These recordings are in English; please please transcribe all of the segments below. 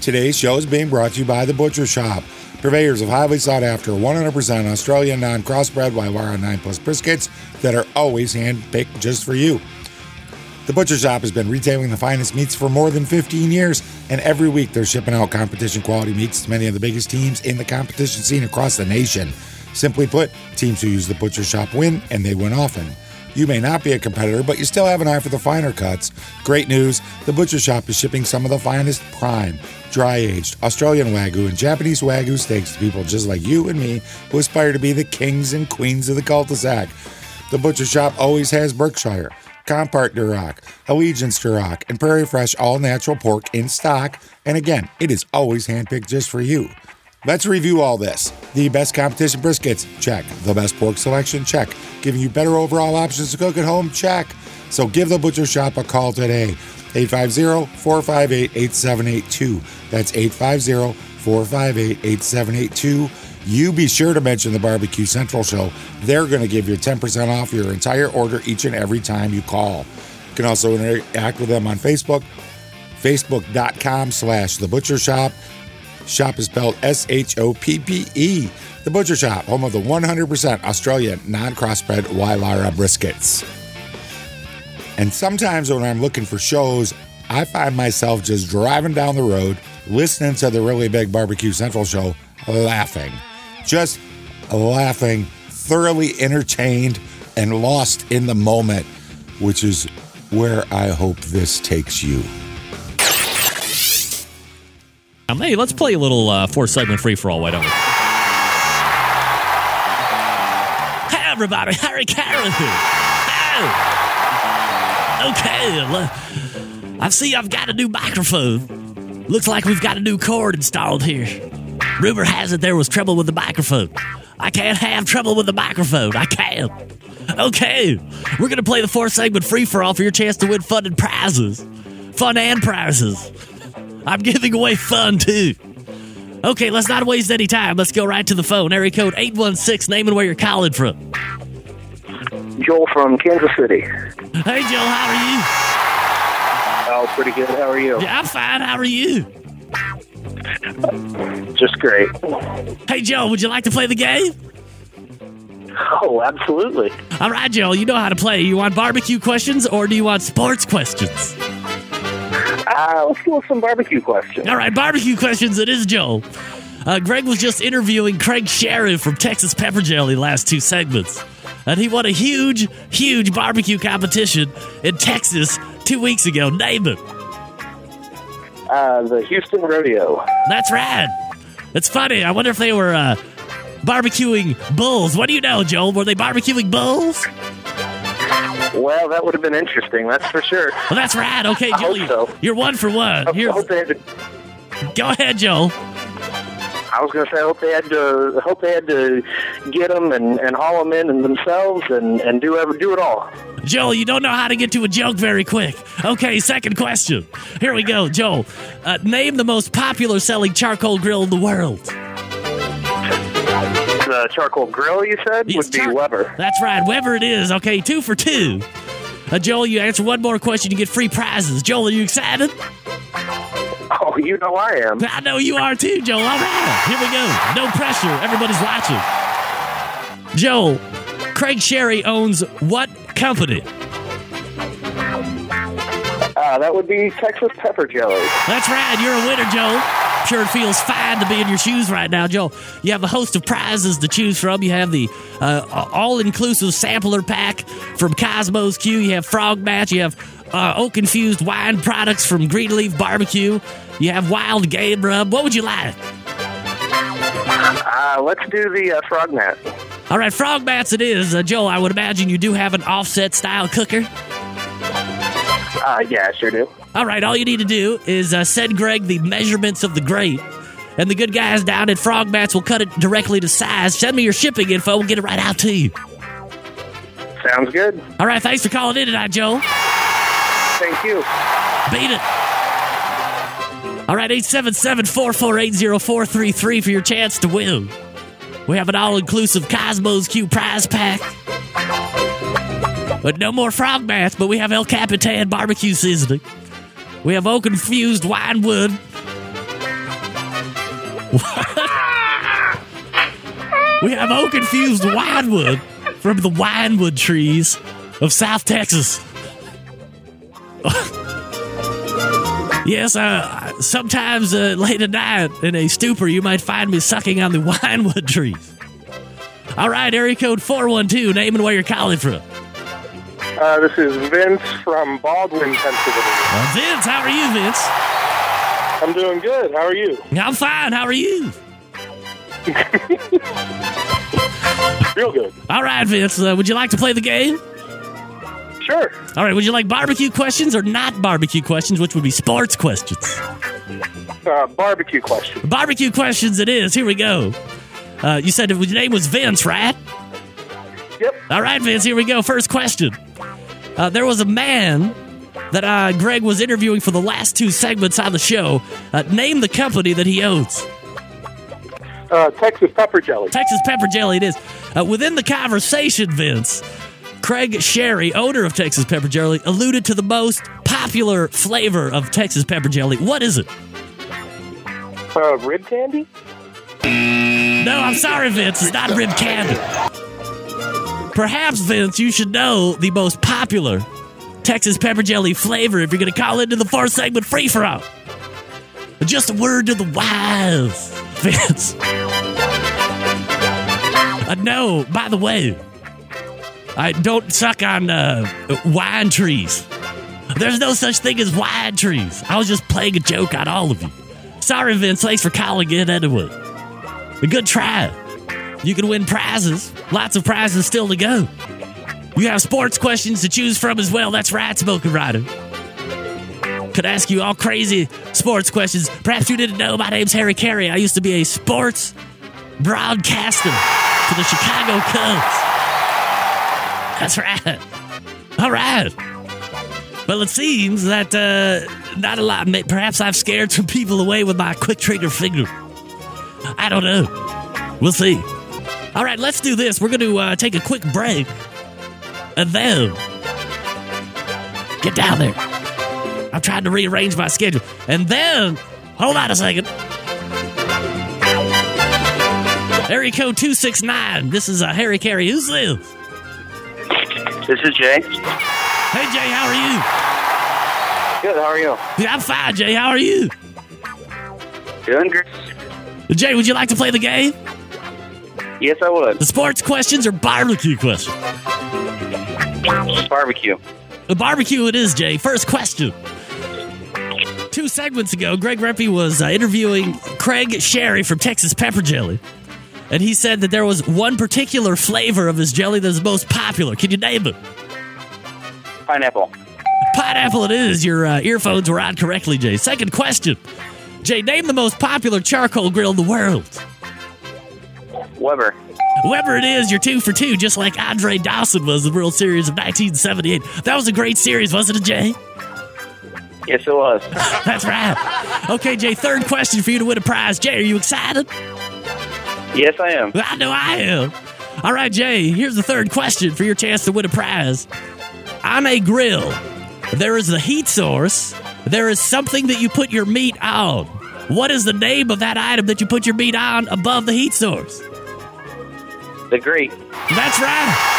today's show is being brought to you by The Butcher Shoppe, purveyors of highly sought after 100% Australian non crossbred Wylarah 9 Plus briskets that are always hand picked just for you. The Butcher Shoppe has been retailing the finest meats for more than 15 years, and every week they're shipping out competition quality meats to many of the biggest teams in the competition scene across the nation. Simply put, teams who use the Butcher Shoppe win, and they win often. You may not be a competitor, but you still have an eye for the finer cuts. Great news the Butcher Shoppe is shipping some of the finest prime, dry aged Australian Wagyu and Japanese Wagyu steaks to people just like you and me who aspire to be the kings and queens of the cul de sac. The Butcher Shoppe always has Berkshire, Compart Duroc, Allegiance Duroc, and Prairie Fresh all natural pork in stock. And again, it is always handpicked just for you. Let's review all this. The best competition briskets, check. The best pork selection, check. Giving you better overall options to cook at home, check. So give the Butcher Shoppe a call today. 850-458-8782. That's 850-458-8782. You be sure to mention the Barbecue Central Show. They're going to give you 10% off your entire order each and every time you call. You can also interact with them on Facebook, facebook.com slash the butcher shop. Shop is spelled S H O P P E. The Butcher Shoppe, home of the 100% Australian non crossbred Wylarah briskets. And sometimes when I'm looking for shows, I find myself just driving down the road, listening to the Really Big Barbecue Central show, laughing. Just laughing, thoroughly entertained, and lost in the moment, which is where I hope this takes you. Um, hey, let's play a little uh, four segment free for all. Why don't we? Hey, everybody, Harry Caray. Oh. Okay, I see I've got a new microphone. Looks like we've got a new cord installed here. Rumor has it there was trouble with the microphone. I can't have trouble with the microphone. I can't. Okay, we're gonna play the four segment free for all for your chance to win fun and prizes. Fun and prizes. I'm giving away fun too. Okay, let's not waste any time. Let's go right to the phone. Area code 816, name and where you're calling from. Joel from Kansas City. Hey, Joe, how are you? Oh, pretty good. How are you? Yeah, I'm fine. How are you? Just great. Hey, Joe, would you like to play the game? Oh, absolutely. All right, Joe, you know how to play. You want barbecue questions or do you want sports questions? Uh, let's do some barbecue questions. All right, barbecue questions. It is Joe. Uh, Greg was just interviewing Craig Sherry from Texas Pepper Jelly last two segments. And he won a huge, huge barbecue competition in Texas two weeks ago. Name it. Uh, the Houston Rodeo. That's rad. It's funny. I wonder if they were uh, barbecuing bulls. What do you know, Joel? Were they barbecuing bulls? Well, that would have been interesting, that's for sure. Well, that's rad. Okay, Joel, so. you're one for one. I Here, hope they had to, go ahead, Joe. I was going to say, I hope they had to, hope they had to get them and, and haul them in and themselves and, and do ever do it all. Joel, you don't know how to get to a joke very quick. Okay, second question. Here we go, Joel. Uh, name the most popular selling charcoal grill in the world. The charcoal grill, you said, would be char- Weber. That's right, Weber it is. Okay, two for two. Uh, Joel, you answer one more question, you get free prizes. Joel, are you excited? Oh, you know I am. I know you are too, Joel. All right, here we go. No pressure. Everybody's watching. Joel, Craig Sherry owns what company? Uh, that would be Texas Pepper Jelly. That's right. You're a winner, Joel. Sure, it feels fine to be in your shoes right now, Joel. You have a host of prizes to choose from. You have the uh, all-inclusive sampler pack from Cosmos Q. You have Frog Mats. You have uh, oak-infused wine products from Greenleaf Barbecue. You have Wild Game Rub. What would you like? Uh, let's do the uh, frog mat. All right, Frog Mats it is. Uh, Joel, I would imagine you do have an offset-style cooker. Uh, yeah, I sure do. All right, all you need to do is uh, send Greg the measurements of the grate, and the good guys down at Frog Mats will cut it directly to size. Send me your shipping info. We'll get it right out to you. Sounds good. All right, thanks for calling in tonight, Joe. Thank you. Beat it. All right, 877 448 0433 for your chance to win. We have an all inclusive Cosmos Q prize pack. But no more frog mats, but we have El Capitan barbecue seasoning. We have oak infused wine wood. we have oak infused wine wood from the winewood trees of South Texas. Yes, uh, sometimes uh, late at night in a stupor, you might find me sucking on the winewood trees. All right, area code 412, name and where you're calling from. Uh, this is Vince from Baldwin, Pennsylvania. Vince, how are you, Vince? I'm doing good. How are you? I'm fine. How are you? Real good. All right, Vince, uh, would you like to play the game? Sure. All right, would you like barbecue questions or not barbecue questions, which would be sports questions? Uh, barbecue question. Barbecue questions it is. Here we go. Uh, you said your name was Vince, right? Yep. All right, Vince, here we go. First question. Uh, there was a man that uh, Greg was interviewing for the last two segments on the show. Uh, name the company that he owns. Uh, Texas pepper jelly. Texas Pepper Jelly, it is. Uh, within the conversation, Vince, Craig Sherry, owner of Texas Pepper Jelly, alluded to the most popular flavor of Texas Pepper Jelly. What is it? Uh, rib candy? No, I'm sorry, Vince. It's not rib candy. Perhaps, Vince, you should know the most popular Texas pepper jelly flavor if you're going to call into the fourth segment free for all. Just a word to the wise, Vince. Uh, no, by the way, I don't suck on uh, wine trees. There's no such thing as wine trees. I was just playing a joke on all of you. Sorry, Vince. Thanks for calling in anyway. A good try. You can win prizes. Lots of prizes still to go. You have sports questions to choose from as well. That's right, Smoking Rider. Could ask you all crazy sports questions. Perhaps you didn't know my name's Harry Caray. I used to be a sports broadcaster for the Chicago Cubs. That's right. All right. Well, it seems that uh, not a lot. Perhaps I've scared some people away with my quick trigger finger. I don't know. We'll see. All right, let's do this. We're going to uh, take a quick break. And then get down there. I'm trying to rearrange my schedule. And then, hold on a second. Area code 269. This is uh, Harry Caray. Who's this? This is Jay. Hey, Jay, how are you? Good. How are you? Yeah, I'm fine, Jay. How are you? Doing great. Jay, would you like to play the game? Yes, I would. The sports questions or barbecue questions? Barbecue. The barbecue it is, Jay. First question. Two segments ago, Greg Rempe was uh, interviewing Craig Sherry from Texas Pepper Jelly. And he said that there was one particular flavor of his jelly that's most popular. Can you name it? Pineapple. Pineapple it is. Your uh, earphones were on correctly, Jay. Second question. Jay, name the most popular charcoal grill in the world. Weber. Weber it is. You're two for two, just like Andre Dawson was in the World Series of 1978. That was a great series, wasn't it, Jay? Yes, it was. That's right. Okay, Jay, third question for you to win a prize. Jay, are you excited? Yes, I am. I know I am. All right, Jay, here's the third question for your chance to win a prize. On a grill, there is the heat source, there is something that you put your meat on. What is the name of that item that you put your meat on above the heat source? The grate. That's right.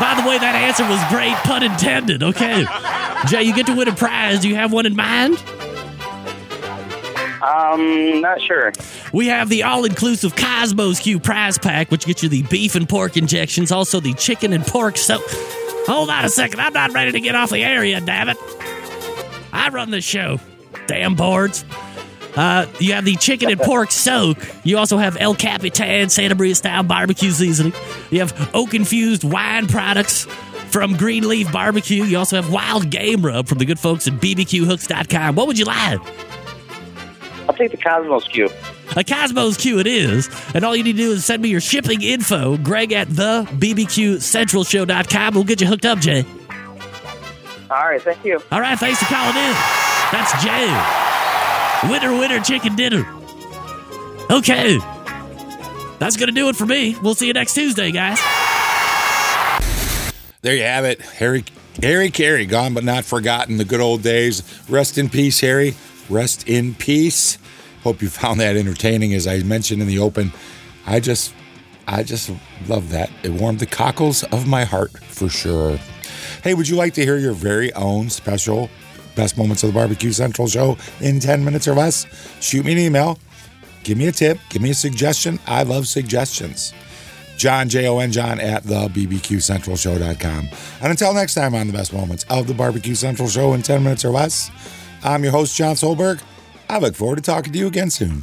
By the way, that answer was great, pun intended. Okay. Jay, you get to win a prize. Do you have one in mind? Um, not sure. We have the all-inclusive Cosmos Q prize pack, which gets you the beef and pork injections, also the chicken and pork so Hold on a second. I'm not ready to get off the area, damn it. I run this show. Damn boards. Uh, you have the chicken and pork soak. You also have El Capitan Santa Maria style barbecue seasoning. You have oak infused wine products from Greenleaf Barbecue. You also have wild game rub from the good folks at bbqhooks.com. What would you like? I'll take the Cosmos Q. A Cosmos Q it is. And all you need to do is send me your shipping info, greg at the bbqcentralshow.com. We'll get you hooked up, Jay. All right, thank you. All right, thanks for calling in. That's Jay. Winner, winner, chicken dinner. Okay. That's going to do it for me. We'll see you next Tuesday, guys. There you have it. Harry Harry Caray, gone but not forgotten. The good old days. Rest in peace, Harry. Rest in peace. Hope you found that entertaining. As I mentioned in the open, I just I just love that. It warmed the cockles of my heart for sure. Hey, would you like to hear your very own special best moments of the Barbecue Central show in 10 minutes or less? Shoot me an email. Give me a tip. Give me a suggestion. I love suggestions. Jon, J O N, Jon at the BBQCentralShow.com. And until next time on the best moments of the Barbecue Central Show in 10 minutes or less, I'm your host, Jon Solberg. I look forward to talking to you again soon.